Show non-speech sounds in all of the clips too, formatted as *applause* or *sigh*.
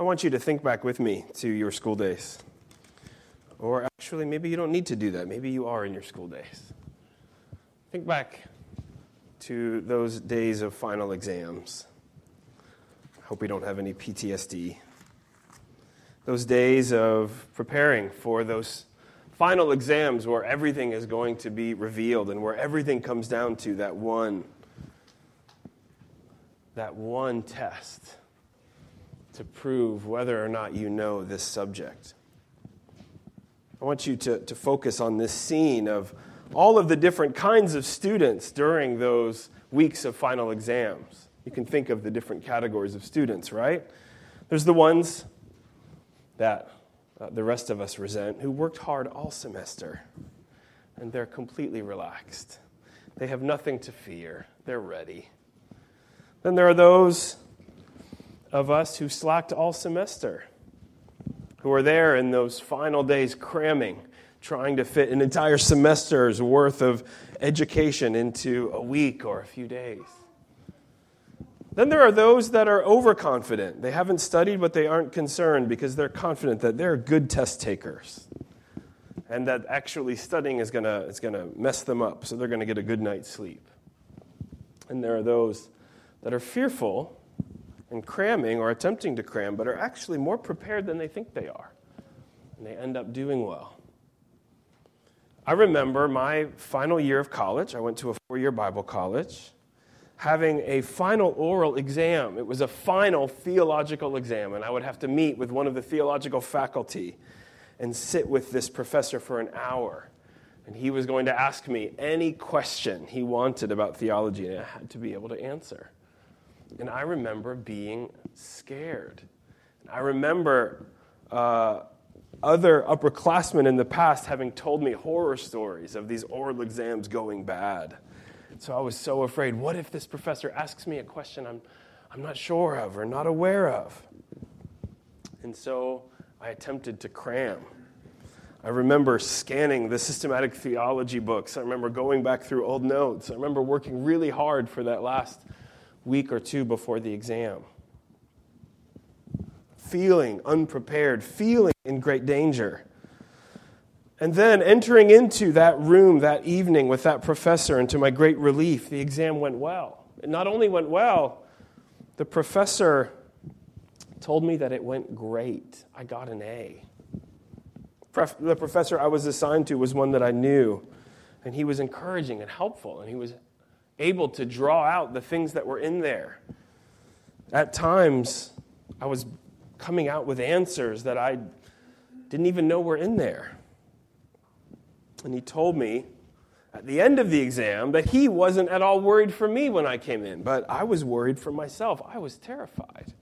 I want you to think back with me to your school days. Or actually, maybe you don't need to do that. Maybe you are in your school days. Think back to those days of final exams. I hope we don't have any PTSD. Those days of preparing for those final exams where everything is going to be revealed and where everything comes down to that one that one test to prove whether or not you know this subject. I want you to, to focus on this scene of all of the different kinds of students during those weeks of final exams. You can think of the different categories of students, right? There's the ones that uh, the rest of us resent who worked hard all semester and they're completely relaxed. They have nothing to fear, they're ready. Then there are those of us who slacked all semester, who are there in those final days cramming, trying to fit an entire semester's worth of education into a week or a few days. Then there are those that are overconfident. They haven't studied, but they aren't concerned because they're confident that they're good test takers and that actually studying is going to is to mess them up, so they're going to get a good night's sleep. And there are those that are fearful and cramming or attempting to cram, but are actually more prepared than they think they are. And they end up doing well. I remember my final year of college, I went to a four year Bible college, having a final oral exam. It was a final theological exam, and I would have to meet with one of the theological faculty and sit with this professor for an hour. And he was going to ask me any question he wanted about theology, and I had to be able to answer. And I remember being scared. I remember uh, other upperclassmen in the past having told me horror stories of these oral exams going bad. So I was so afraid. What if this professor asks me a question I'm, I'm not sure of or not aware of? And so I attempted to cram. I remember scanning the systematic theology books. I remember going back through old notes. I remember working really hard for that last week or two before the exam. Feeling unprepared, feeling in great danger. And then entering into that room that evening with that professor, and to my great relief, the exam went well. It not only went well, the professor told me that it went great. I got an A. The professor I was assigned to was one that I knew, and he was encouraging and helpful, and he was able to draw out the things that were in there. At times, I was coming out with answers that I didn't even know were in there. And he told me at the end of the exam that he wasn't at all worried for me when I came in, but I was worried for myself. I was terrified.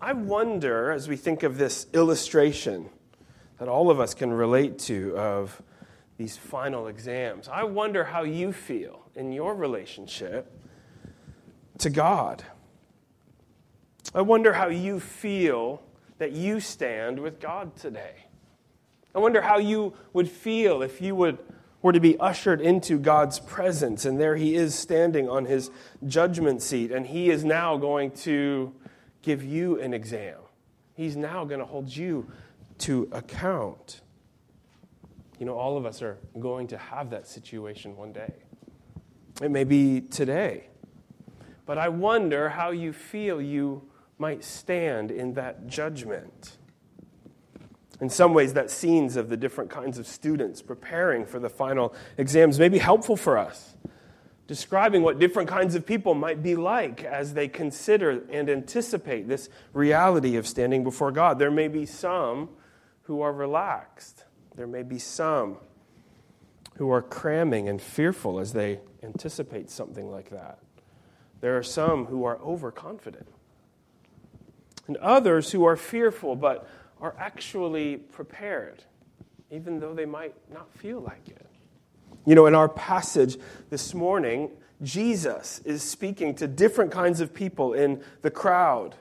I wonder, as we think of this illustration that all of us can relate to, of these final exams. I wonder how you feel in your relationship to God. I wonder how you feel that you stand with God today. I wonder how you would feel if you would, were to be ushered into God's presence and there he is standing on his judgment seat and he is now going to give you an exam. He's now going to hold you to account. You know, all of us are going to have that situation one day. It may be today. But I wonder how you feel you might stand in that judgment. In some ways, that scenes of the different kinds of students preparing for the final exams may be helpful for us, describing what different kinds of people might be like as they consider and anticipate this reality of standing before God. There may be some who are relaxed there may be some who are cramming and fearful as they anticipate something like that. There are some who are overconfident. And others who are fearful but are actually prepared, even though they might not feel like it. You know, in our passage this morning, Jesus is speaking to different kinds of people in the crowd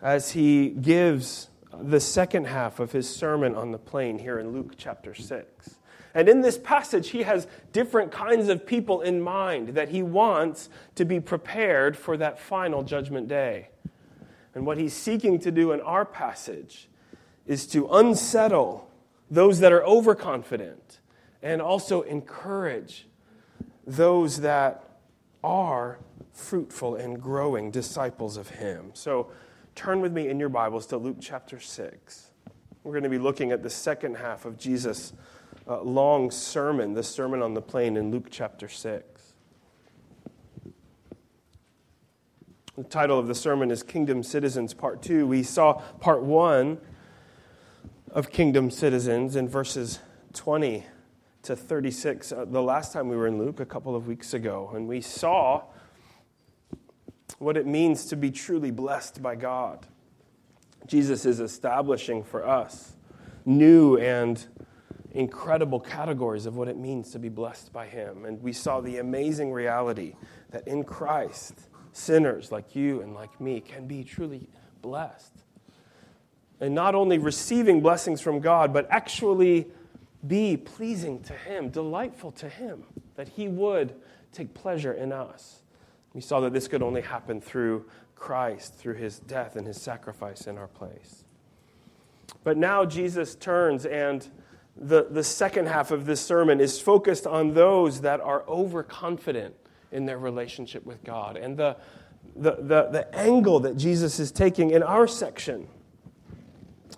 as he gives the second half of his sermon on the plain here in Luke chapter 6. And in this passage, he has different kinds of people in mind that he wants to be prepared for that final judgment day. And what he's seeking to do in our passage is to unsettle those that are overconfident and also encourage those that are fruitful and growing disciples of him. So turn with me in your Bibles to Luke chapter 6. We're going to be looking at the second half of Jesus' uh, long sermon, the Sermon on the Plain in Luke chapter 6. The title of the sermon is Kingdom Citizens Part 2. We saw part 1 of Kingdom Citizens in verses 20 to 36 uh, the last time we were in Luke, a couple of weeks ago. And we saw what it means to be truly blessed by God. Jesus is establishing for us new and incredible categories of what it means to be blessed by Him. And we saw the amazing reality that in Christ, sinners like you and like me can be truly blessed. And not only receiving blessings from God, but actually be pleasing to Him, delightful to Him, that He would take pleasure in us. We saw that this could only happen through Christ, through His death and His sacrifice in our place. But now Jesus turns, and the, the second half of this sermon is focused on those that are overconfident in their relationship with God. And the, the, the, the angle that Jesus is taking in our section,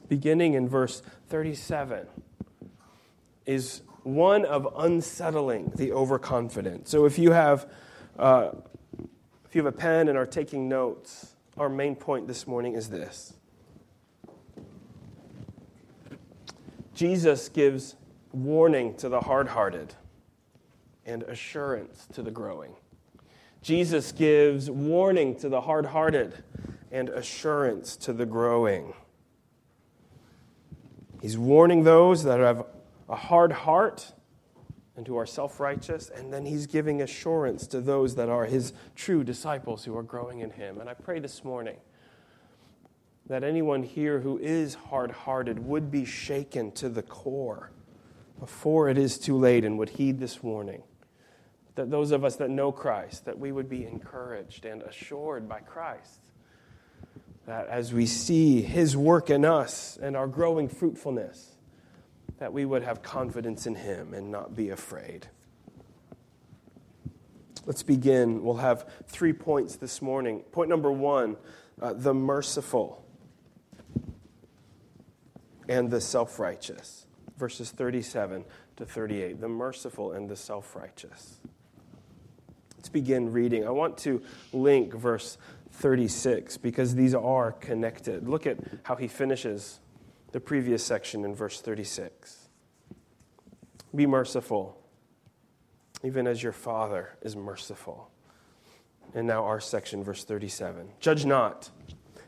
beginning in verse 37, is one of unsettling the overconfident. So if you have, uh, if you have a pen and are taking notes, our main point this morning is this. Jesus gives warning to the hard hearted and assurance to the growing. Jesus gives warning to the hard hearted and assurance to the growing. He's warning those that have a hard heart and who are self righteous, and then he's giving assurance to those that are his true disciples who are growing in him. And I pray this morning that anyone here who is hard hearted would be shaken to the core before it is too late and would heed this warning that those of us that know Christ, that we would be encouraged and assured by Christ. That as we see his work in us and our growing fruitfulness, that we would have confidence in him and not be afraid. Let's begin. We'll have three points this morning. Point number one uh, the merciful and the self righteous. Verses 37 to 38. The merciful and the self righteous. Let's begin reading. I want to link verse 36 because these are connected. Look at how he finishes the previous section in verse 36. Be merciful, even as your Father is merciful. And now our section, verse 37. Judge not,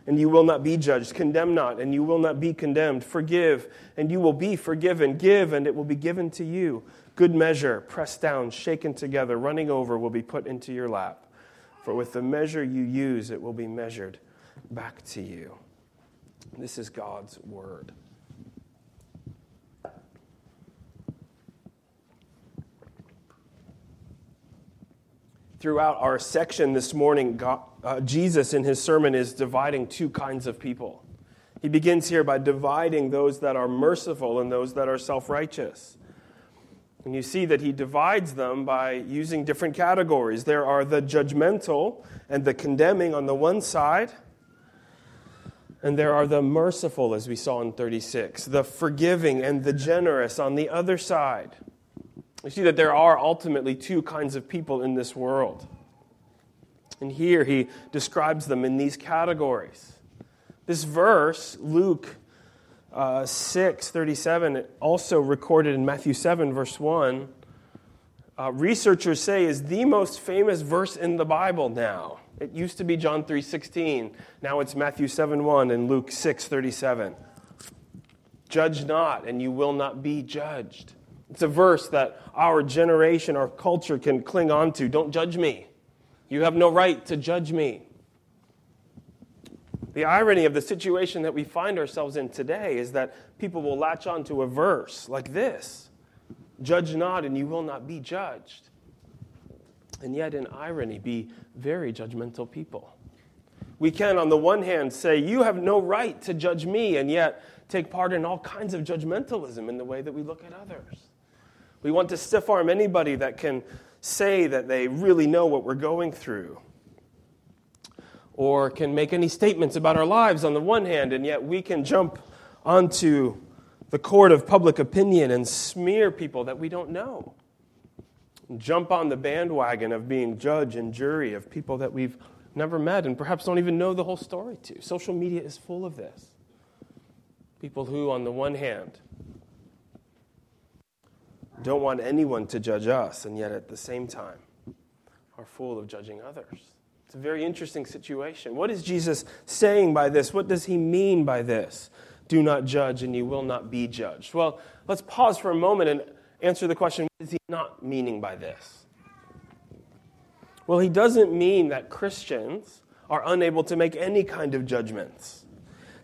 and you will not be judged. Condemn not, and you will not be condemned. Forgive, and you will be forgiven. Give, and it will be given to you. Good measure, pressed down, shaken together, running over, will be put into your lap. For with the measure you use, it will be measured back to you. This is God's word. Throughout our section this morning, God, uh, Jesus in his sermon is dividing two kinds of people. He begins here by dividing those that are merciful and those that are self righteous. And you see that he divides them by using different categories. There are the judgmental and the condemning on the one side, and there are the merciful, as we saw in 36, the forgiving and the generous on the other side. You see that there are ultimately two kinds of people in this world. And here he describes them in these categories. This verse, Luke uh, 6 37, also recorded in Matthew 7, verse 1, uh, researchers say is the most famous verse in the Bible now. It used to be John 3 16. Now it's Matthew 7 1 and Luke 6 37. Judge not, and you will not be judged. It's a verse that our generation, our culture can cling on to. Don't judge me. You have no right to judge me. The irony of the situation that we find ourselves in today is that people will latch on to a verse like this Judge not, and you will not be judged. And yet, in irony, be very judgmental people. We can, on the one hand, say, You have no right to judge me, and yet take part in all kinds of judgmentalism in the way that we look at others. We want to stiff arm anybody that can say that they really know what we're going through or can make any statements about our lives on the one hand, and yet we can jump onto the court of public opinion and smear people that we don't know. Jump on the bandwagon of being judge and jury of people that we've never met and perhaps don't even know the whole story to. Social media is full of this. People who, on the one hand, don't want anyone to judge us, and yet at the same time are full of judging others. It's a very interesting situation. What is Jesus saying by this? What does he mean by this? Do not judge, and you will not be judged. Well, let's pause for a moment and answer the question what is he not meaning by this? Well, he doesn't mean that Christians are unable to make any kind of judgments.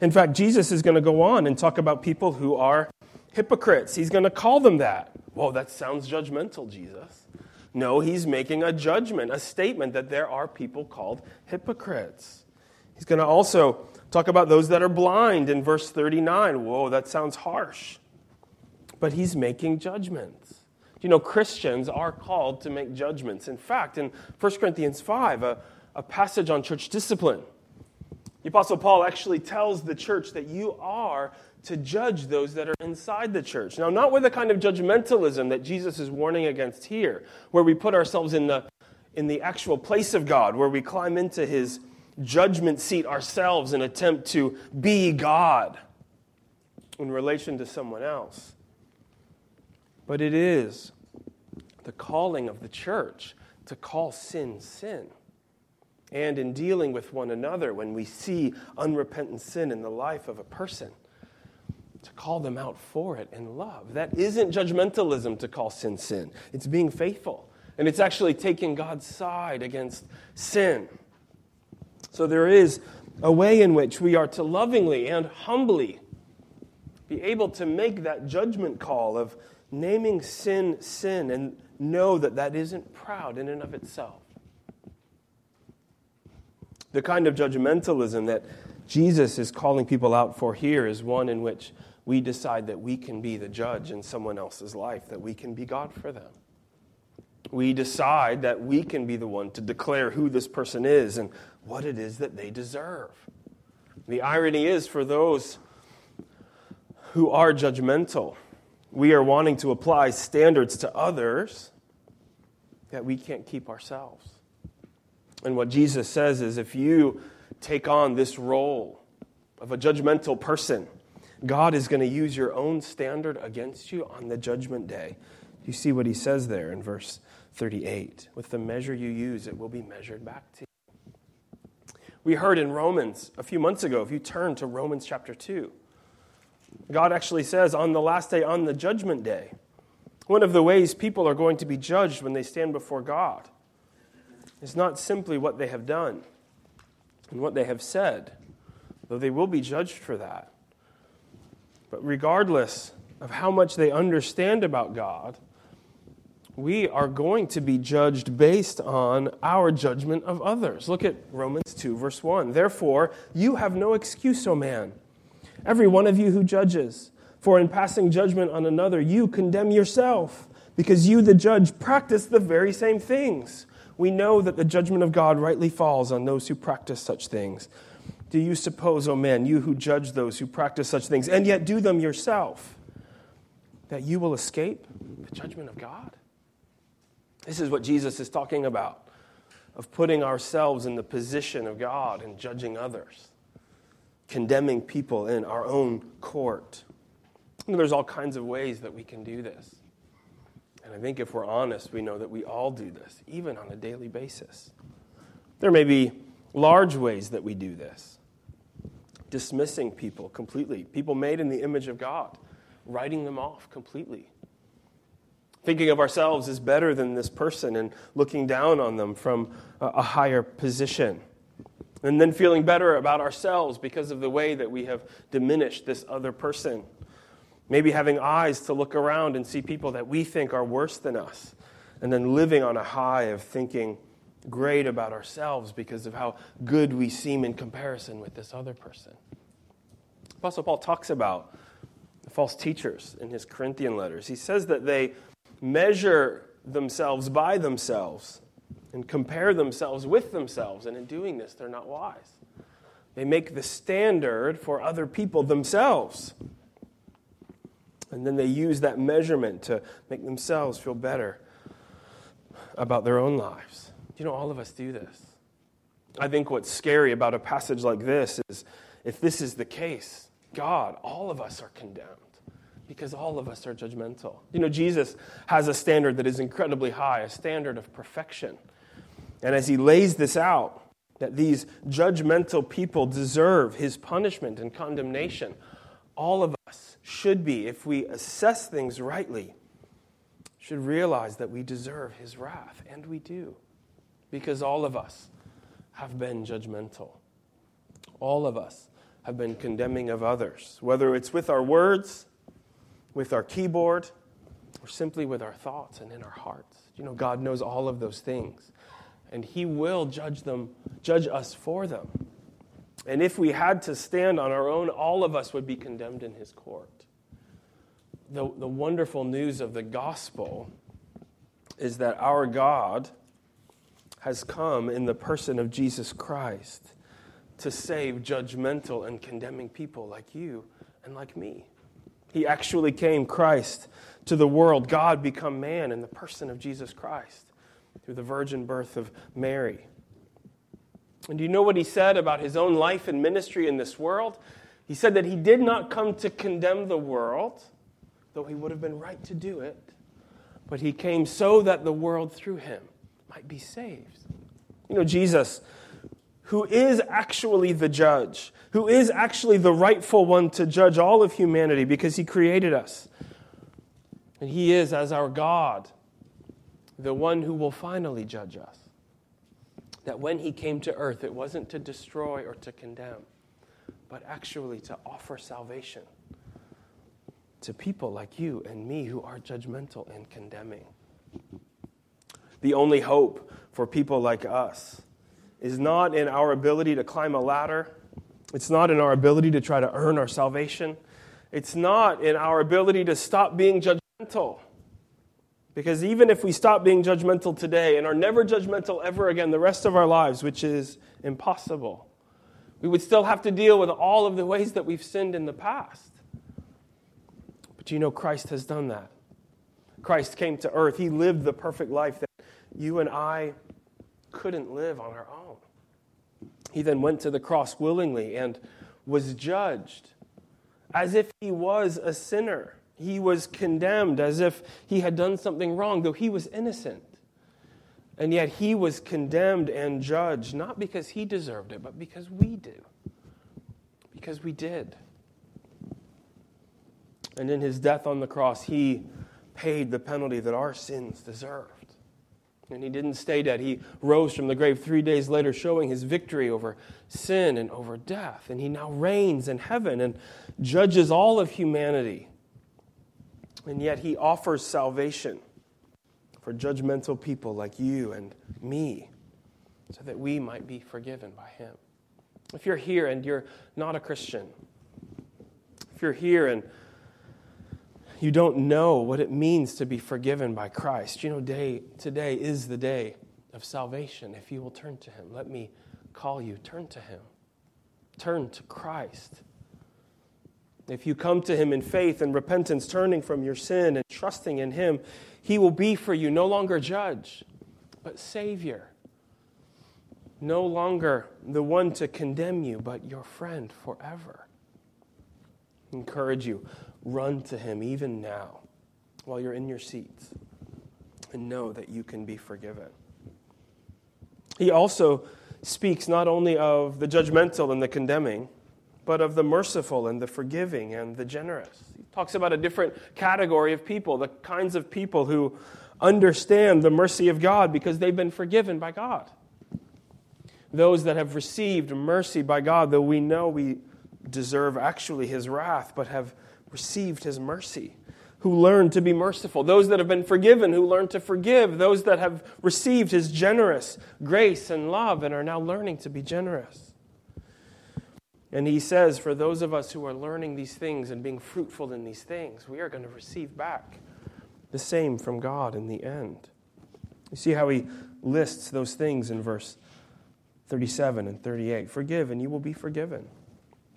In fact, Jesus is going to go on and talk about people who are hypocrites. He's going to call them that. Whoa, that sounds judgmental, Jesus. No, he's making a judgment, a statement that there are people called hypocrites. He's going to also talk about those that are blind in verse 39. Whoa, that sounds harsh. But he's making judgments. You know, Christians are called to make judgments. In fact, in 1 Corinthians 5, a, a passage on church discipline, the Apostle Paul actually tells the church that you are to judge those that are inside the church. Now, not with the kind of judgmentalism that Jesus is warning against here, where we put ourselves in the, in the actual place of God, where we climb into his judgment seat ourselves and attempt to be God in relation to someone else. But it is the calling of the church to call sin sin. And in dealing with one another, when we see unrepentant sin in the life of a person, to call them out for it in love. That isn't judgmentalism to call sin sin, it's being faithful. And it's actually taking God's side against sin. So there is a way in which we are to lovingly and humbly be able to make that judgment call of naming sin sin and know that that isn't proud in and of itself. The kind of judgmentalism that Jesus is calling people out for here is one in which we decide that we can be the judge in someone else's life, that we can be God for them. We decide that we can be the one to declare who this person is and what it is that they deserve. The irony is for those who are judgmental, we are wanting to apply standards to others that we can't keep ourselves. And what Jesus says is if you take on this role of a judgmental person, God is going to use your own standard against you on the judgment day. You see what he says there in verse 38. With the measure you use, it will be measured back to you. We heard in Romans a few months ago, if you turn to Romans chapter 2, God actually says on the last day, on the judgment day, one of the ways people are going to be judged when they stand before God is not simply what they have done and what they have said, though they will be judged for that. But regardless of how much they understand about God, we are going to be judged based on our judgment of others. Look at Romans 2, verse 1. Therefore, you have no excuse, O man every one of you who judges. For in passing judgment on another, you condemn yourself, because you, the judge, practice the very same things. We know that the judgment of God rightly falls on those who practice such things. Do you suppose, O oh man, you who judge those who practice such things, and yet do them yourself, that you will escape the judgment of God? This is what Jesus is talking about of putting ourselves in the position of God and judging others condemning people in our own court. And there's all kinds of ways that we can do this. And I think if we're honest, we know that we all do this, even on a daily basis. There may be large ways that we do this dismissing people completely, people made in the image of God, writing them off completely. Thinking of ourselves as better than this person and looking down on them from a higher position and then feeling better about ourselves because of the way that we have diminished this other person. Maybe having eyes to look around and see people that we think are worse than us, and then living on a high of thinking great about ourselves because of how good we seem in comparison with this other person. Apostle Paul talks about false teachers in his Corinthian letters. He says that they measure themselves by themselves and compare themselves with themselves, and in doing this, they're not wise. They make the standard for other people themselves. And then they use that measurement to make themselves feel better about their own lives. You know, all of us do this. I think what's scary about a passage like this is if this is the case, God, all of us are condemned because all of us are judgmental. You know, Jesus has a standard that is incredibly high, a standard of perfection. And as he lays this out, that these judgmental people deserve his punishment and condemnation, all of us should be, if we assess things rightly, should realize that we deserve his wrath. And we do, because all of us have been judgmental. All of us have been condemning of others, whether it's with our words, with our keyboard, or simply with our thoughts and in our hearts. You know, God knows all of those things, and He will judge them, judge us for them. And if we had to stand on our own, all of us would be condemned in His court. The, the wonderful news of the gospel is that our God has come in the person of Jesus Christ to save judgmental and condemning people like you and like me. He actually came, Christ, to the world, God become man in the person of Jesus Christ through the virgin birth of Mary. And do you know what he said about his own life and ministry in this world? He said that he did not come to condemn the world, though he would have been right to do it, but he came so that the world through him might be saved. You know, Jesus who is actually the judge, who is actually the rightful one to judge all of humanity because he created us. And he is, as our God, the one who will finally judge us. That when he came to earth, it wasn't to destroy or to condemn, but actually to offer salvation to people like you and me who are judgmental and condemning. The only hope for people like us is not in our ability to climb a ladder. It's not in our ability to try to earn our salvation. It's not in our ability to stop being judgmental. Because even if we stop being judgmental today and are never judgmental ever again the rest of our lives, which is impossible, we would still have to deal with all of the ways that we've sinned in the past. But you know, Christ has done that. Christ came to earth, He lived the perfect life that you and I couldn't live on our own. He then went to the cross willingly and was judged as if he was a sinner. He was condemned as if he had done something wrong, though he was innocent. And yet he was condemned and judged, not because he deserved it, but because we do. Because we did. And in his death on the cross, he paid the penalty that our sins deserve. And he didn't stay dead. He rose from the grave three days later, showing his victory over sin and over death. And he now reigns in heaven and judges all of humanity. And yet he offers salvation for judgmental people like you and me so that we might be forgiven by him. If you're here and you're not a Christian, if you're here and you don't know what it means to be forgiven by Christ. You know, day, today is the day of salvation. If you will turn to Him, let me call you. Turn to Him. Turn to Christ. If you come to Him in faith and repentance, turning from your sin and trusting in Him, He will be for you no longer judge, but Savior. No longer the one to condemn you, but your friend forever. encourage you run to Him even now while you're in your seats and know that you can be forgiven. He also speaks not only of the judgmental and the condemning, but of the merciful and the forgiving and the generous. He talks about a different category of people, the kinds of people who understand the mercy of God because they've been forgiven by God. Those that have received mercy by God, though we know we deserve actually His wrath, but have received his mercy. who learn to be merciful, those that have been forgiven who learn to forgive, those that have received his generous grace and love and are now learning to be generous. And he says, for those of us who are learning these things and being fruitful in these things, we are going to receive back the same from God in the end. You see how he lists those things in verse 37 and 38. Forgive, and you will be forgiven.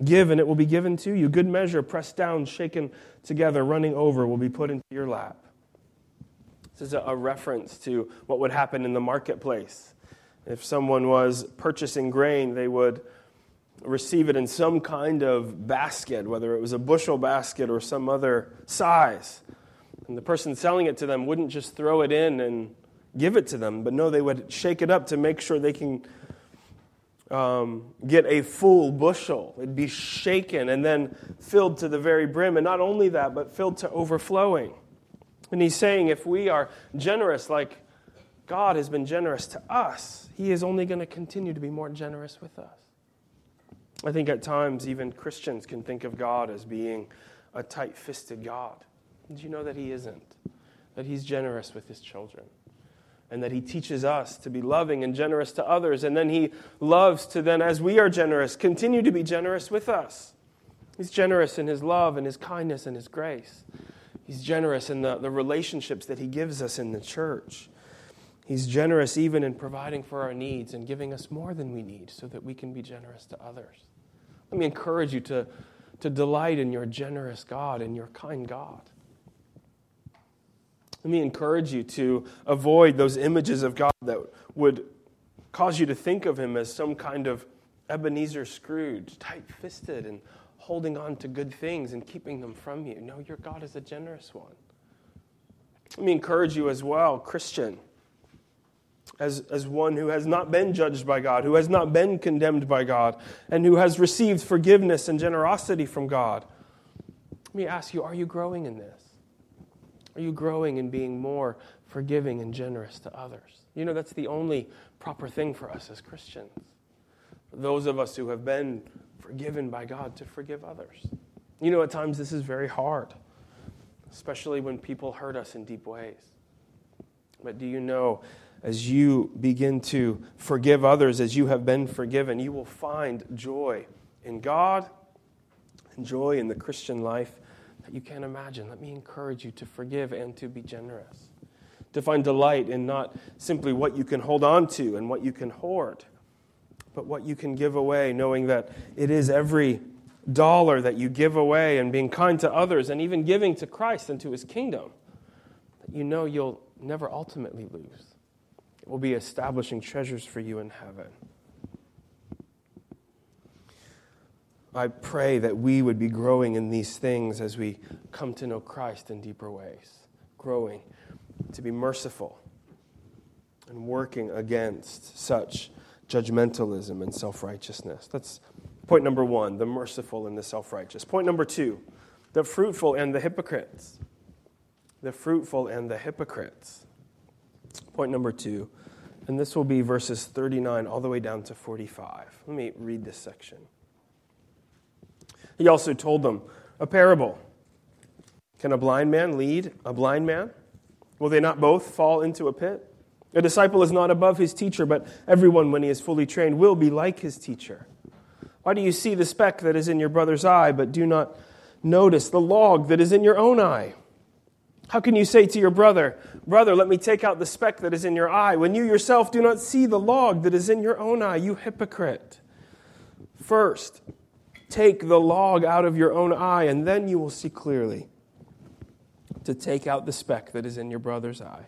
Give, and it will be given to you. Good measure, pressed down, shaken together, running over, will be put into your lap. This is a reference to what would happen in the marketplace. If someone was purchasing grain, they would receive it in some kind of basket, whether it was a bushel basket or some other size. And the person selling it to them wouldn't just throw it in and give it to them, but no, they would shake it up to make sure they can um, get a full bushel. It'd be shaken and then filled to the very brim. And not only that, but filled to overflowing. And he's saying if we are generous like God has been generous to us, he is only going to continue to be more generous with us. I think at times even Christians can think of God as being a tight fisted God. Did you know that he isn't? That he's generous with his children and that he teaches us to be loving and generous to others. And then he loves to then, as we are generous, continue to be generous with us. He's generous in his love and his kindness and his grace. He's generous in the, the relationships that he gives us in the church. He's generous even in providing for our needs and giving us more than we need so that we can be generous to others. Let me encourage you to, to delight in your generous God and your kind God. Let me encourage you to avoid those images of God that would cause you to think of him as some kind of Ebenezer Scrooge, tight fisted and holding on to good things and keeping them from you. No, your God is a generous one. Let me encourage you as well, Christian, as, as one who has not been judged by God, who has not been condemned by God, and who has received forgiveness and generosity from God. Let me ask you are you growing in this? Are you growing in being more forgiving and generous to others? You know, that's the only proper thing for us as Christians. Those of us who have been forgiven by God to forgive others. You know, at times this is very hard, especially when people hurt us in deep ways. But do you know, as you begin to forgive others as you have been forgiven, you will find joy in God and joy in the Christian life that you can't imagine. Let me encourage you to forgive and to be generous, to find delight in not simply what you can hold on to and what you can hoard, but what you can give away, knowing that it is every dollar that you give away and being kind to others and even giving to Christ and to his kingdom that you know you'll never ultimately lose. Will be establishing treasures for you in heaven. I pray that we would be growing in these things as we come to know Christ in deeper ways, growing to be merciful and working against such judgmentalism and self righteousness. That's point number one the merciful and the self righteous. Point number two the fruitful and the hypocrites. The fruitful and the hypocrites. Point number two, and this will be verses 39 all the way down to 45. Let me read this section. He also told them a parable. Can a blind man lead a blind man? Will they not both fall into a pit? A disciple is not above his teacher, but everyone, when he is fully trained, will be like his teacher. Why do you see the speck that is in your brother's eye, but do not notice the log that is in your own eye? How can you say to your brother, Brother, let me take out the speck that is in your eye, when you yourself do not see the log that is in your own eye, you hypocrite? First, Take the log out of your own eye, and then you will see clearly to take out the speck that is in your brother's eye.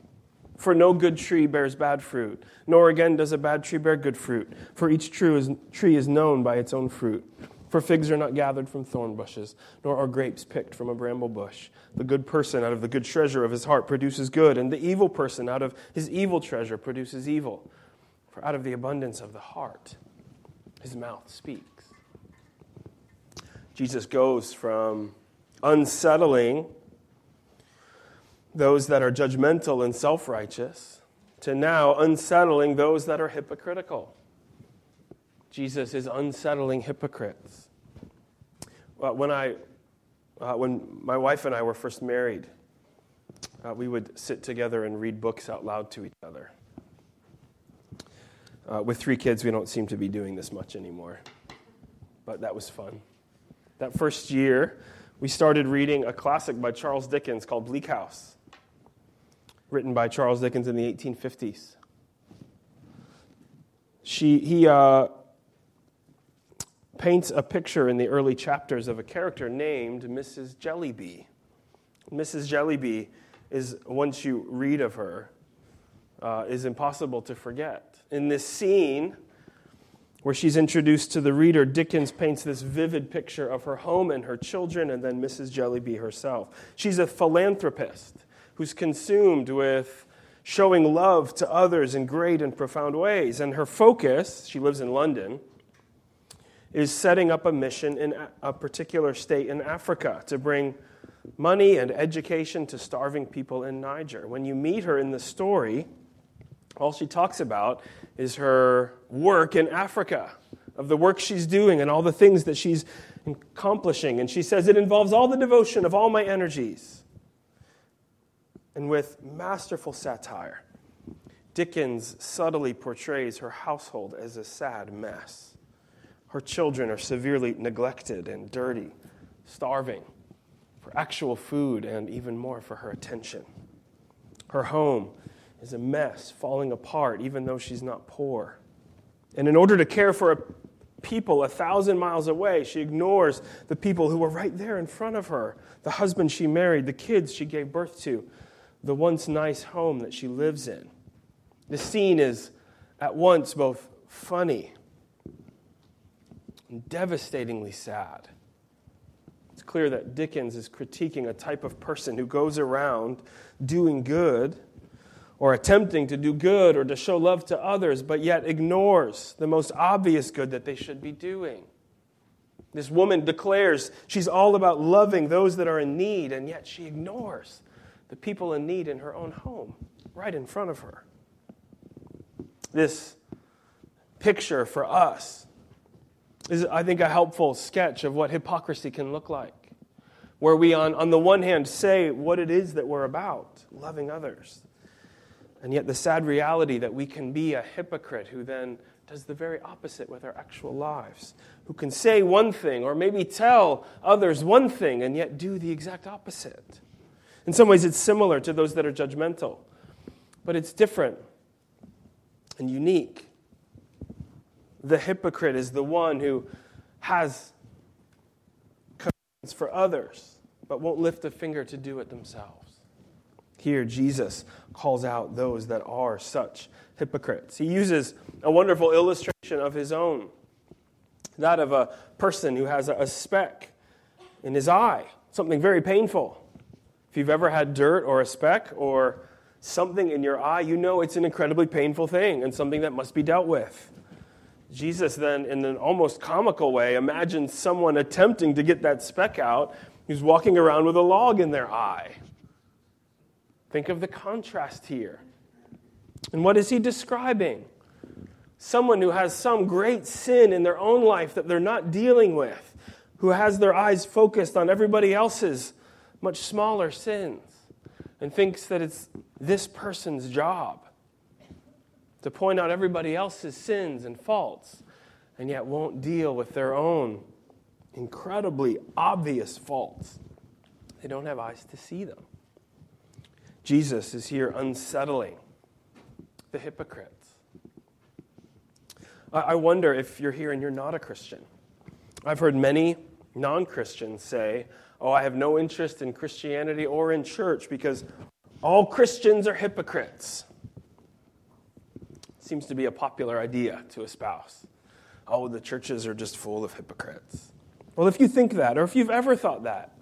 For no good tree bears bad fruit, nor again does a bad tree bear good fruit. For each tree is, known by its own fruit. For figs are not gathered from thorn bushes, nor are grapes picked from a bramble bush. The good person out of the good treasure of his heart produces good, and the evil person out of his evil treasure produces evil. For out of the abundance of the heart, his mouth speaks. Jesus goes from unsettling those that are judgmental and self righteous to now unsettling those that are hypocritical. Jesus is unsettling hypocrites. Well, when, I, uh, when my wife and I were first married uh, we would sit together and read books out loud to each other. Uh, with three kids, we don't seem to be doing this much anymore, but that was fun. That first year, we started reading a classic by Charles Dickens called Bleak House, written by Charles Dickens in the 1850s. She, he uh, paints a picture in the early chapters of a character named Mrs. Jellyby. Mrs. Jellyby is, once you read of her, uh, is impossible to forget. In this scene, where she's introduced to the reader, Dickens paints this vivid picture of her home and her children, and then Mrs. Jellyby herself. She's a philanthropist who's consumed with showing love to others in great and profound ways. And her focus, she lives in London, is setting up a mission in a particular state in Africa to bring money and education to starving people in Niger. When you meet her in the story, all she talks about is her work in Africa, of the work she's doing and all the things that she's accomplishing. And she says, It involves all the devotion of all my energies. And with masterful satire, Dickens subtly portrays her household as a sad mess. Her children are severely neglected and dirty, starving for actual food and even more for her attention. Her home is a mess, falling apart, even though she's not poor. And in order to care for a people a thousand miles away, she ignores the people who were right there in front of her the husband she married, the kids she gave birth to, the once nice home that she lives in. The scene is at once both funny and devastatingly sad. It's clear that Dickens is critiquing a type of person who goes around doing good or attempting to do good or to show love to others, but yet ignores the most obvious good that they should be doing. This woman declares she's all about loving those that are in need, and yet she ignores the people in need in her own home, right in front of her. This picture for us is, I think, a helpful sketch of what hypocrisy can look like. Where we, on, on the one hand, say what it is that we're about, loving others, and yet, the sad reality that we can be a hypocrite who then does the very opposite with our actual lives, who can say one thing or maybe tell others one thing and yet do the exact opposite. In some ways, it's similar to those that are judgmental, but it's different and unique. The hypocrite is the one who has commands for others, but won't lift a finger to do it themselves. Here, Jesus calls out those that are such hypocrites. He uses a wonderful illustration of his own that of a person who has a speck in his eye, something very painful. If you've ever had dirt or a speck or something in your eye, you know it's an incredibly painful thing and something that must be dealt with. Jesus, then, in an almost comical way, imagines someone attempting to get that speck out who's walking around with a log in their eye. Think of the contrast here. And what is he describing? Someone who has some great sin in their own life that they're not dealing with, who has their eyes focused on everybody else's much smaller sins, and thinks that it's this person's job to point out everybody else's sins and faults, and yet won't deal with their own incredibly obvious faults. They don't have eyes to see them. Jesus is here unsettling the hypocrites. I wonder if you're here and you're not a Christian. I've heard many non Christians say, Oh, I have no interest in Christianity or in church because all Christians are hypocrites. Seems to be a popular idea to espouse. Oh, the churches are just full of hypocrites. Well, if you think that, or if you've ever thought that,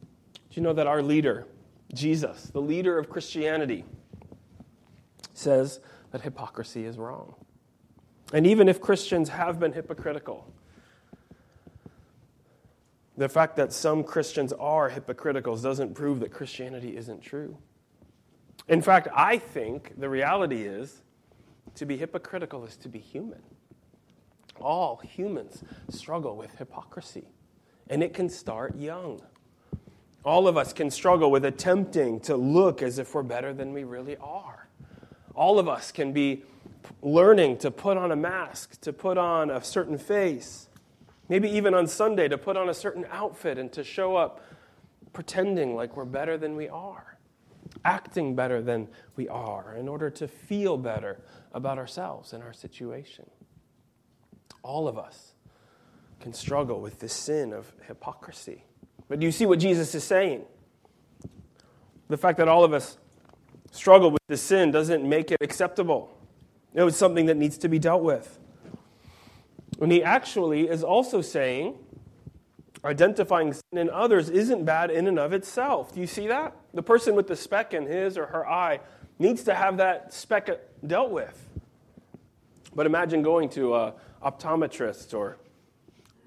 do you know that our leader, Jesus, the leader of Christianity, says that hypocrisy is wrong. And even if Christians have been hypocritical, the fact that some Christians are hypocritical doesn't prove that Christianity isn't true. In fact, I think the reality is to be hypocritical is to be human. All humans struggle with hypocrisy, and it can start young. All of us can struggle with attempting to look as if we're better than we really are. All of us can be learning to put on a mask, to put on a certain face, maybe even on Sunday to put on a certain outfit and to show up pretending like we're better than we are, acting better than we are in order to feel better about ourselves and our situation. All of us can struggle with the sin of hypocrisy. But do you see what Jesus is saying? The fact that all of us struggle with this sin doesn't make it acceptable. It was something that needs to be dealt with. And he actually is also saying identifying sin in others isn't bad in and of itself. Do you see that? The person with the speck in his or her eye needs to have that speck dealt with. But imagine going to an optometrist or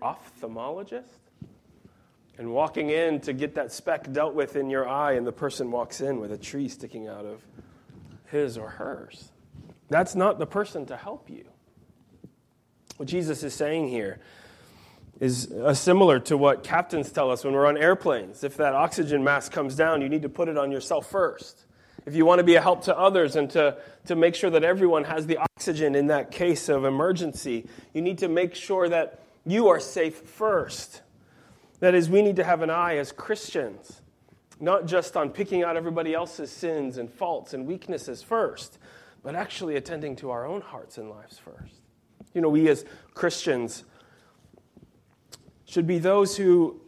ophthalmologist and walking in to get that speck dealt with in your eye, and the person walks in with a tree sticking out of his or hers. That's not the person to help you. What Jesus is saying here is uh, similar to what captains tell us when we're on airplanes. If that oxygen mask comes down, you need to put it on yourself first. If you want to be a help to others and to, to make sure that everyone has the oxygen in that case of emergency, you need to make sure that you are safe first. That is, we need to have an eye as Christians, not just on picking out everybody else's sins and faults and weaknesses first, but actually attending to our own hearts and lives first. You know, we as Christians should be those who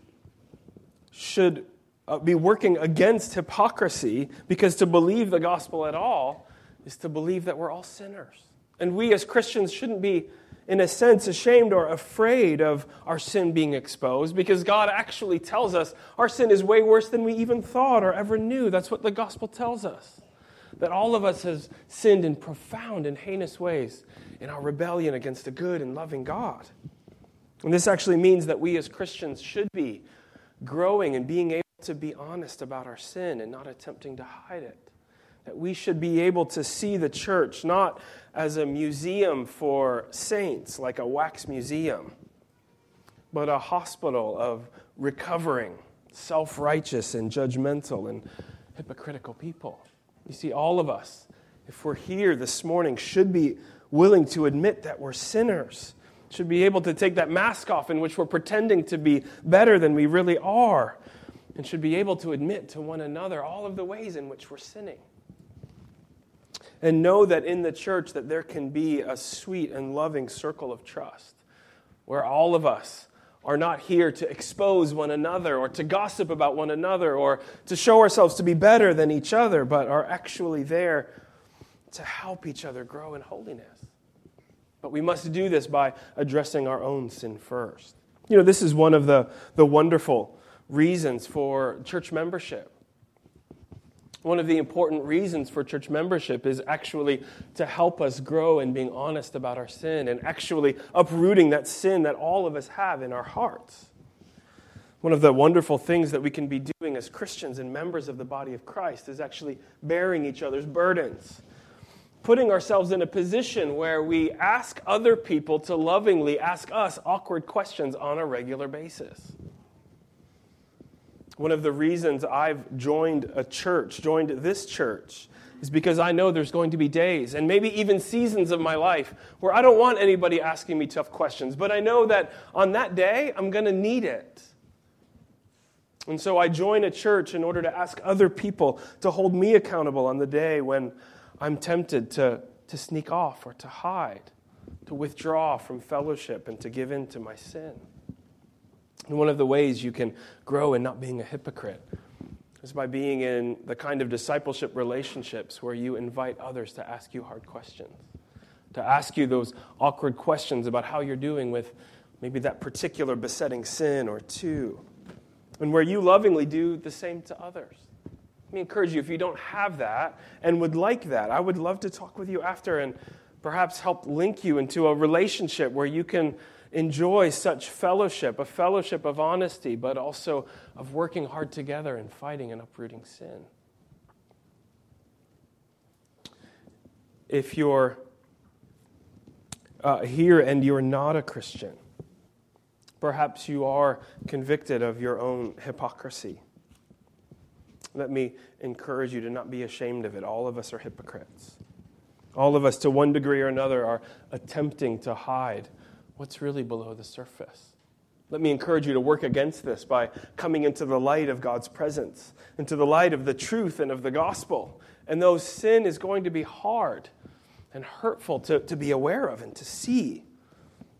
should uh, be working against hypocrisy because to believe the gospel at all is to believe that we're all sinners. And we as Christians shouldn't be, in a sense, ashamed or afraid of our sin being exposed because God actually tells us our sin is way worse than we even thought or ever knew. That's what the gospel tells us. That all of us has sinned in profound and heinous ways in our rebellion against a good and loving God. And this actually means that we as Christians should be growing and being able to be honest about our sin and not attempting to hide it. That we should be able to see the church not as a museum for saints, like a wax museum, but a hospital of recovering, self righteous, and judgmental and hypocritical people. You see, all of us, if we're here this morning, should be willing to admit that we're sinners should be able to take that mask off in which we're pretending to be better than we really are, and should be able to admit to one another all of the ways in which we're sinning. And know that in the church that there can be a sweet and loving circle of trust where all of us are not here to expose one another or to gossip about one another or to show ourselves to be better than each other, but are actually there to help each other grow in holiness. But we must do this by addressing our own sin first. You know, this is one of the, the wonderful reasons for church membership. One of the important reasons for church membership is actually to help us grow in being honest about our sin and actually uprooting that sin that all of us have in our hearts. One of the wonderful things that we can be doing as Christians and members of the body of Christ is actually bearing each other's burdens putting ourselves in a position where we ask other people to lovingly ask us awkward questions on a regular basis. One of the reasons I've joined a church, joined this church, is because I know there's going to be days and maybe even seasons of my life where I don't want anybody asking me tough questions, but I know that on that day I'm going to need it. And so I join a church in order to ask other people to hold me accountable on the day when I'm tempted to, to sneak off or to hide, to withdraw from fellowship and to give in to my sin. And one of the ways you can grow in not being a hypocrite is by being in the kind of discipleship relationships where you invite others to ask you hard questions, to ask you those awkward questions about how you're doing with maybe that particular besetting sin or two, and where you lovingly do the same to others. Let me encourage you if you don't have that and would like that, I would love to talk with you after and perhaps help link you into a relationship where you can enjoy such fellowship, a fellowship of honesty, but also of working hard together and fighting and uprooting sin. If you're uh, here and you're not a Christian, perhaps you are convicted of your own hypocrisy. Let me encourage you to not be ashamed of it. All of us are hypocrites. All of us, to one degree or another, are attempting to hide what's really below the surface. Let me encourage you to work against this by coming into the light of God's presence, into the light of the truth and of the gospel. And though sin is going to be hard and hurtful to, to be aware of and to see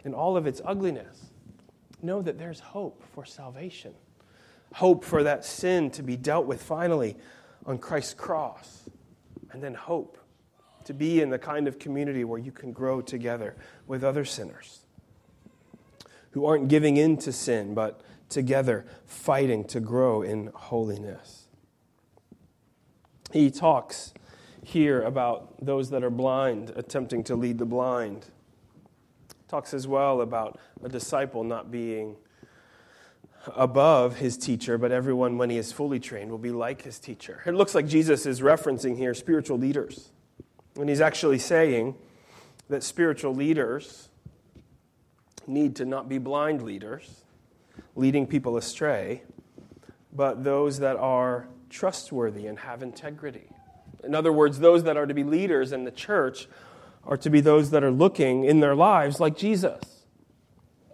in all of its ugliness, know that there's hope for salvation, hope for that sin to be dealt with finally on Christ's cross, and then hope to be in the kind of community where you can grow together with other sinners who aren't giving in to sin, but together fighting to grow in holiness. He talks here about those that are blind attempting to lead the blind. Talks as well about a disciple not being above his teacher, but everyone, when he is fully trained, will be like his teacher. It looks like Jesus is referencing here spiritual leaders. And he's actually saying that spiritual leaders need to not be blind leaders, leading people astray, but those that are trustworthy and have integrity. In other words, those that are to be leaders in the church are to be those that are looking in their lives like Jesus.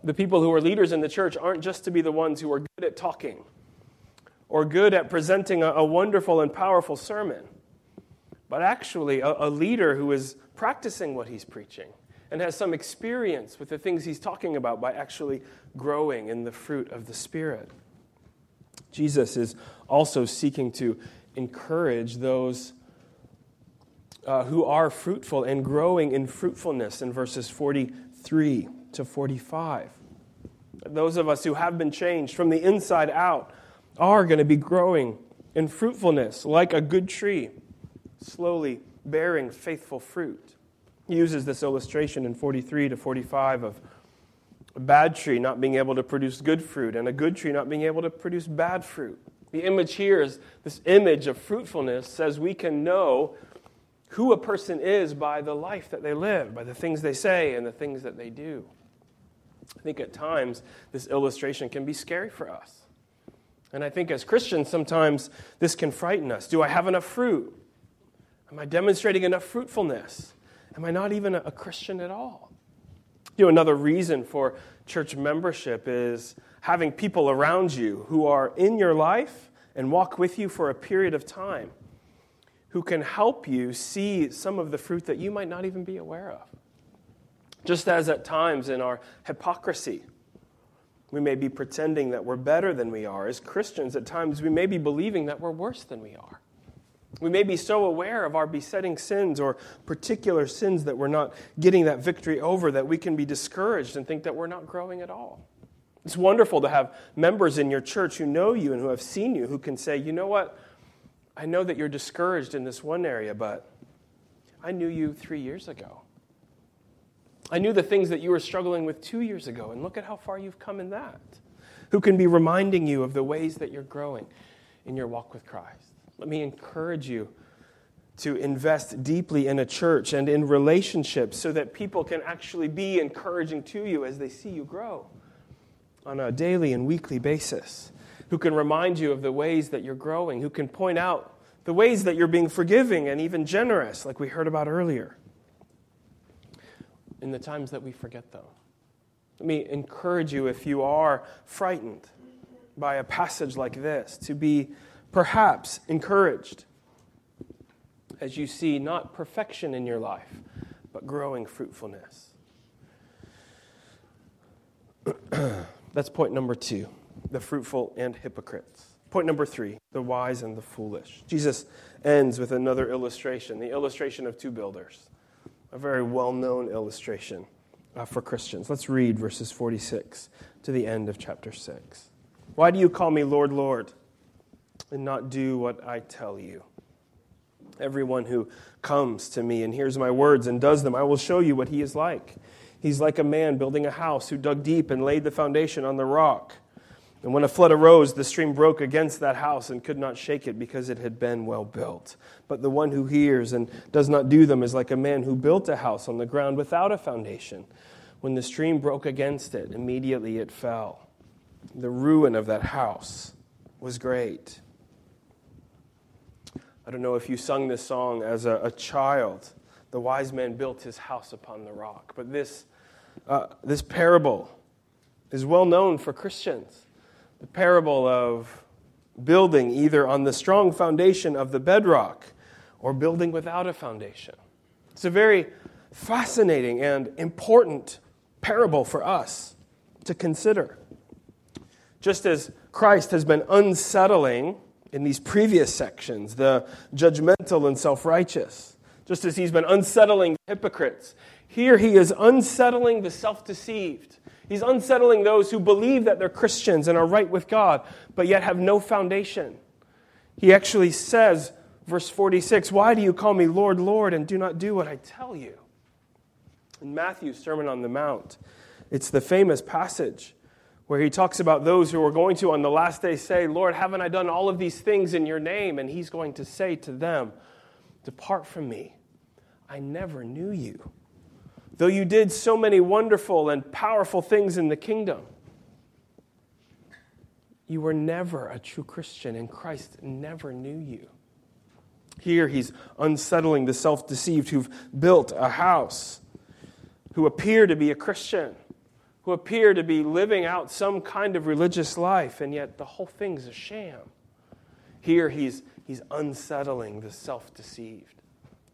The people who are leaders in the church aren't just to be the ones who are good at talking or good at presenting a, a wonderful and powerful sermon, but actually a, a leader who is practicing what he's preaching and has some experience with the things he's talking about by actually growing in the fruit of the Spirit. Jesus is also seeking to encourage those uh, who are fruitful and growing in fruitfulness in verses 43 to 45. Those of us who have been changed from the inside out are going to be growing in fruitfulness like a good tree, slowly bearing faithful fruit. He uses this illustration in 43 to 45 of a bad tree not being able to produce good fruit and a good tree not being able to produce bad fruit. The image here is this image of fruitfulness says we can know who a person is by the life that they live, by the things they say and the things that they do. I think at times this illustration can be scary for us. And I think as Christians, sometimes this can frighten us. Do I have enough fruit? Am I demonstrating enough fruitfulness? Am I not even a Christian at all? You know, another reason for church membership is having people around you who are in your life and walk with you for a period of time who can help you see some of the fruit that you might not even be aware of. Just as at times in our hypocrisy, we may be pretending that we're better than we are. As Christians, at times we may be believing that we're worse than we are. We may be so aware of our besetting sins or particular sins that we're not getting that victory over that we can be discouraged and think that we're not growing at all. It's wonderful to have members in your church who know you and who have seen you who can say, you know what? I know that you're discouraged in this one area, but I knew you three years ago. I knew the things that you were struggling with two years ago, and look at how far you've come in that. Who can be reminding you of the ways that you're growing in your walk with Christ? Let me encourage you to invest deeply in a church and in relationships so that people can actually be encouraging to you as they see you grow on a daily and weekly basis, who can remind you of the ways that you're growing, who can point out the ways that you're being forgiving and even generous, like we heard about earlier. In the times that we forget, though, let me encourage you if you are frightened by a passage like this to be perhaps encouraged as you see not perfection in your life, but growing fruitfulness. *clears throat* That's point number two the fruitful and hypocrites. Point number three the wise and the foolish. Jesus ends with another illustration, the illustration of two builders, a very well known illustration uh, for Christians. Let's read verses 46 to the end of chapter 6. Why do you call me Lord, Lord? and not do what I tell you. Everyone who comes to me and hears my words and does them, I will show you what he is like. He's like a man building a house who dug deep and laid the foundation on the rock. And when a flood arose, the stream broke against that house and could not shake it because it had been well built. But the one who hears and does not do them is like a man who built a house on the ground without a foundation. When the stream broke against it, immediately it fell. The ruin of that house was great. I don't know if you sung this song as a, a child. The wise man built his house upon the rock. But this, uh, this parable is well known for Christians. The parable of building either on the strong foundation of the bedrock or building without a foundation. It's a very fascinating and important parable for us to consider. Just as Christ has been unsettling in these previous sections, the judgmental and self righteous, just as he's been unsettling hypocrites, here he is unsettling the self deceived. He's unsettling those who believe that they're Christians and are right with God, but yet have no foundation. He actually says, verse 46, Why do you call me Lord, Lord, and do not do what I tell you? In Matthew's Sermon on the Mount, it's the famous passage where he talks about those who are going to on the last day say, Lord, haven't I done all of these things in your name? And he's going to say to them, Depart from me. I never knew you. Though you did so many wonderful and powerful things in the kingdom, you were never a true Christian, and Christ never knew you. Here he's unsettling the self deceived who've built a house, who appear to be a Christian who appear to be living out some kind of religious life, and yet the whole thing's a sham. Here he's, he's unsettling the self deceived.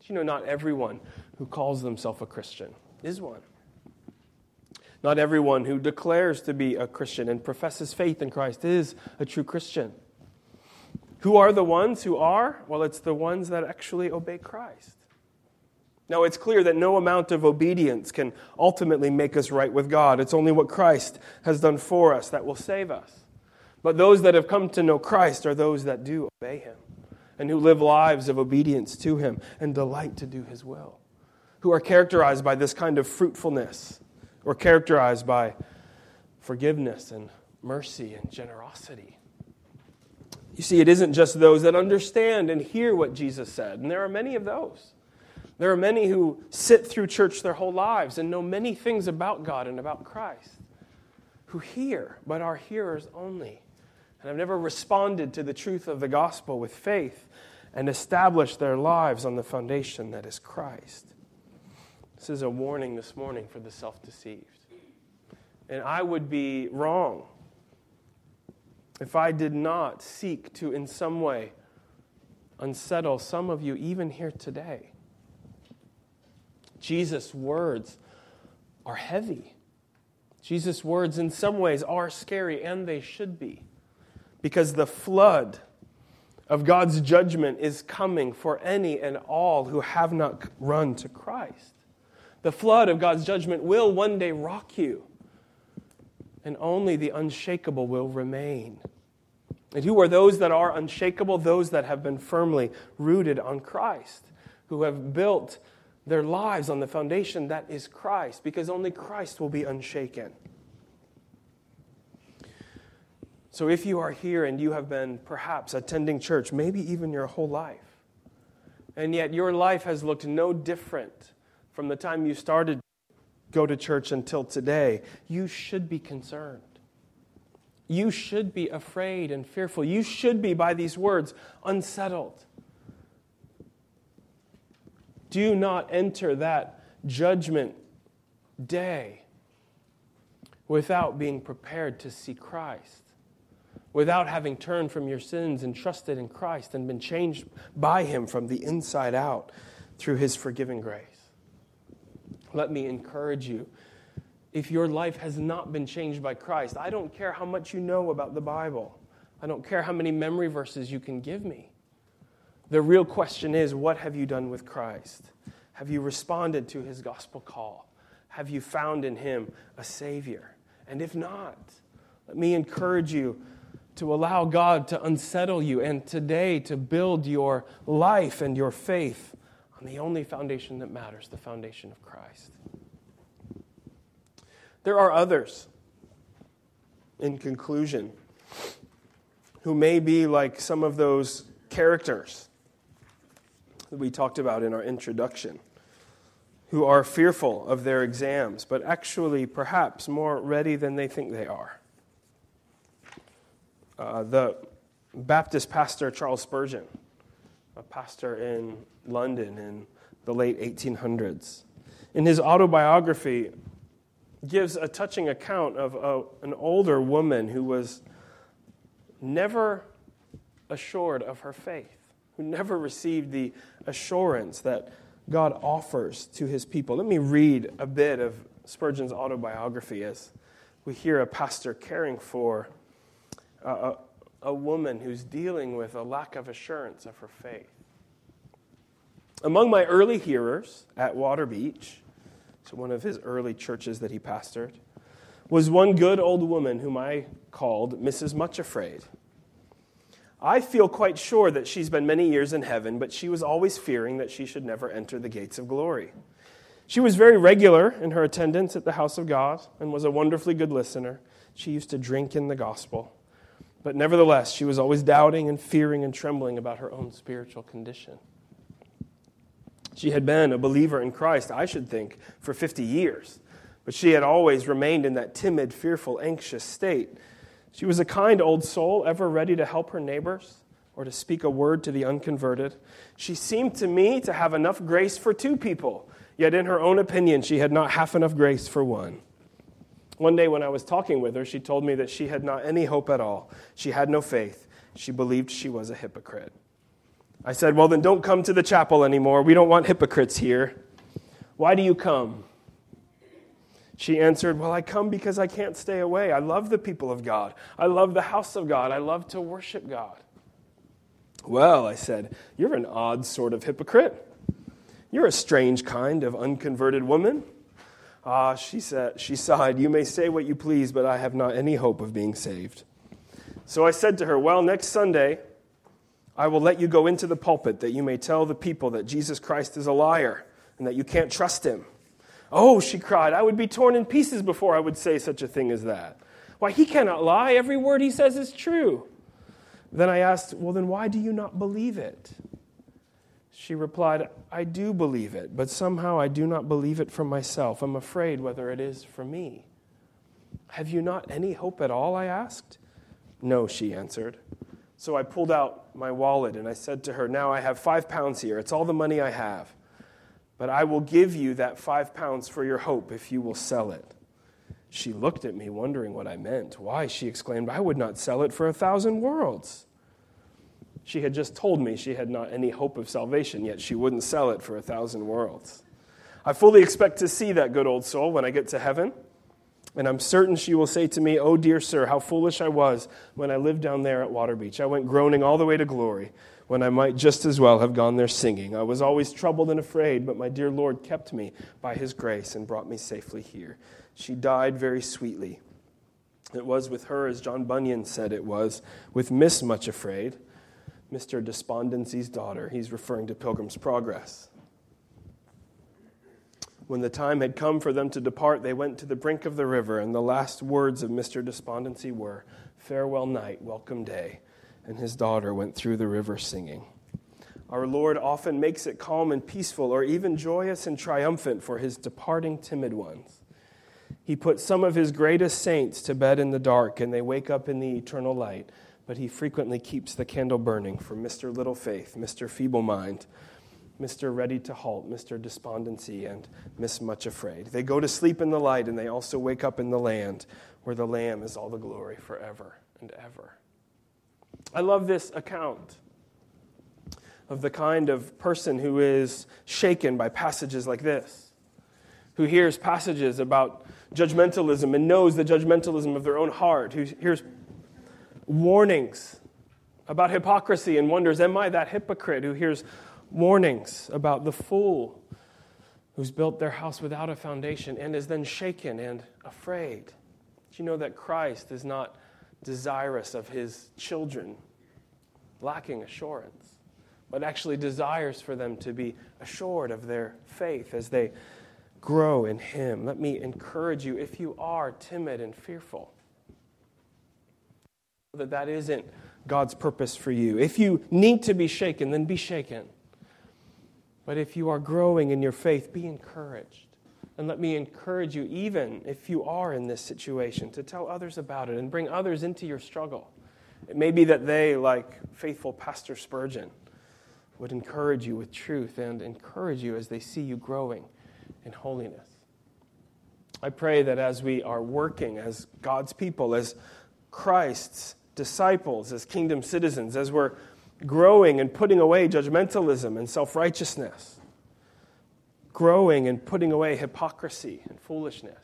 You know, not everyone who calls themselves a Christian is one. Not everyone who declares to be a Christian and professes faith in Christ is a true Christian. Who are the ones who are? Well, it's the ones that actually obey Christ. Now, it's clear that no amount of obedience can ultimately make us right with God. It's only what Christ has done for us that will save us. But those that have come to know Christ are those that do obey Him and who live lives of obedience to Him and delight to do His will, who are characterized by this kind of fruitfulness or characterized by forgiveness and mercy and generosity. You see, it isn't just those that understand and hear what Jesus said, and there are many of those. There are many who sit through church their whole lives and know many things about God and about Christ, who hear, but are hearers only, and have never responded to the truth of the gospel with faith and established their lives on the foundation that is Christ. This is a warning this morning for the self deceived. And I would be wrong if I did not seek to, in some way, unsettle some of you, even here today. Jesus' words are heavy. Jesus' words, in some ways, are scary, and they should be, because the flood of God's judgment is coming for any and all who have not run to Christ. The flood of God's judgment will one day rock you, and only the unshakable will remain. And who are those that are unshakable? Those that have been firmly rooted on Christ, who have built their lives on the foundation that is Christ, because only Christ will be unshaken. So, if you are here and you have been perhaps attending church, maybe even your whole life, and yet your life has looked no different from the time you started go to church until today, you should be concerned. You should be afraid and fearful. You should be, by these words, unsettled. Do not enter that judgment day without being prepared to see Christ, without having turned from your sins and trusted in Christ and been changed by Him from the inside out through His forgiving grace. Let me encourage you. If your life has not been changed by Christ, I don't care how much you know about the Bible. I don't care how many memory verses you can give me. The real question is what have you done with Christ? Have you responded to his gospel call? Have you found in him a Savior? And if not, let me encourage you to allow God to unsettle you and today to build your life and your faith on the only foundation that matters the foundation of Christ. There are others, in conclusion, who may be like some of those characters that we talked about in our introduction, who are fearful of their exams, but actually perhaps more ready than they think they are. Uh, the Baptist pastor Charles Spurgeon a pastor in London in the late 1800s. In his autobiography, gives a touching account of a, an older woman who was never assured of her faith, who never received the assurance that God offers to his people. Let me read a bit of Spurgeon's autobiography as we hear a pastor caring for a, a, woman who's dealing with a lack of assurance of her faith. Among my early hearers at Waterbeach, so one of his early churches that he pastored, was one good old woman whom I called Mrs. Much Afraid. I feel quite sure that she's been many years in heaven, but she was always fearing that she should never enter the gates of glory. She was very regular in her attendance at the house of God and was a wonderfully good listener. She used to drink in the gospel. But nevertheless, she was always doubting and fearing and trembling about her own spiritual condition. She had been a believer in Christ, I should think, for 50 years, but she had always remained in that timid, fearful, anxious state she was a kind old soul, ever ready to help her neighbors or to speak a word to the unconverted. She seemed to me to have enough grace for two people, yet in her own opinion, she had not half enough grace for one. One day when I was talking with her, she told me that she had not any hope at all. She had no faith. She believed she was a hypocrite. I said, Well, then don't come to the chapel anymore. We don't want hypocrites here. Why do you come? She answered, Well, I come because I can't stay away. I love the people of God. I love the house of God. I love to worship God. Well, I said, You're an odd sort of hypocrite. You're a strange kind of unconverted woman. Ah, she said, she sighed, You may say what you please, but I have not any hope of being saved. So I said to her, Well, next Sunday, I will let you go into the pulpit that you may tell the people that Jesus Christ is a liar and that you can't trust him. Oh, she cried, I would be torn in pieces before I would say such a thing as that. Why, he cannot lie. Every word he says is true. Then I asked, Well, then why do you not believe it? She replied, I do believe it, but somehow I do not believe it for myself. I'm afraid whether it is for me. Have you not any hope at all? I asked. No, she answered. So I pulled out my wallet and I said to her, Now I have five pounds here. It's all the money I have. But I will give you that five pounds for your hope if you will sell it. She looked at me, wondering what I meant. Why, she exclaimed, I would not sell it for a thousand worlds. She had just told me she had not any hope of salvation, yet she wouldn't sell it for a thousand worlds. I fully expect to see that good old soul when I get to heaven. And I'm certain she will say to me, Oh, dear sir, how foolish I was when I lived down there at Waterbeach. I went groaning all the way to glory when I might just as well have gone there singing. I was always troubled and afraid, but my dear Lord kept me by his grace and brought me safely here. She died very sweetly. It was with her, as John Bunyan said it was, with Miss Much Afraid, Mr. Despondency's daughter. He's referring to Pilgrim's Progress. When the time had come for them to depart, they went to the brink of the river, and the last words of Mr. Despondency were, Farewell night, welcome day and his daughter went through the river singing. Our Lord often makes it calm and peaceful, or even joyous and triumphant for his departing timid ones. He puts some of his greatest saints to bed in the dark, and they wake up in the eternal light, but he frequently keeps the candle burning for Mr. Little Faith, Mr. Feeble Mind, Mr. Ready to Halt, Mr. Despondency, and Miss Much Afraid. They go to sleep in the light, and they also wake up in the land where the Lamb is all the glory forever and ever. I love this account of the kind of person who is shaken by passages like this, who hears passages about judgmentalism and knows the judgmentalism of their own heart, who hears warnings about hypocrisy and wonders, Am I that hypocrite? Who hears warnings about the fool who's built their house without a foundation and is then shaken and afraid. Do you know that Christ is not desirous of his children lacking assurance, but actually desires for them to be assured of their faith as they grow in him. Let me encourage you if you are timid and fearful, that that isn't God's purpose for you. If you need to be shaken, then be shaken. But if you are growing in your faith, be encouraged. And let me encourage you, even if you are in this situation, to tell others about it and bring others into your struggle. It may be that they, like faithful Pastor Spurgeon, would encourage you with truth and encourage you as they see you growing in holiness. I pray that as we are working as God's people, as Christ's disciples, as kingdom citizens, as we're growing and putting away judgmentalism and self righteousness, growing and putting away hypocrisy and foolishness,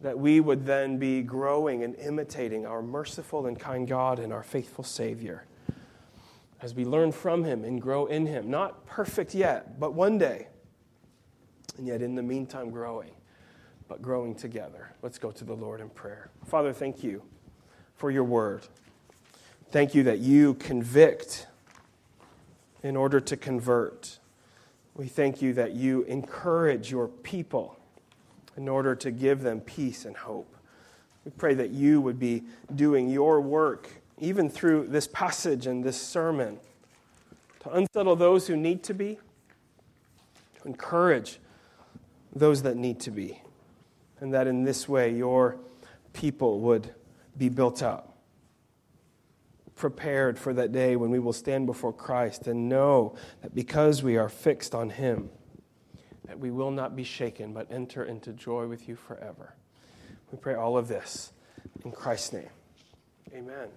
that we would then be growing and imitating our merciful and kind God and our faithful Savior as we learn from Him and grow in Him. Not perfect yet, but one day. And yet, in the meantime, growing, but growing together. Let's go to the Lord in prayer. Father, thank you for your word. Thank you that you convict in order to convert. We thank you that you encourage your people in order to give them peace and hope. We pray that you would be doing your work, even through this passage and this sermon, to unsettle those who need to be, to encourage those that need to be, and that in this way your people would be built up. Prepared for that day when we will stand before Christ and know that because we are fixed on Him, that we will not be shaken, but enter into joy with you forever. We pray all of this in Christ's name. Amen.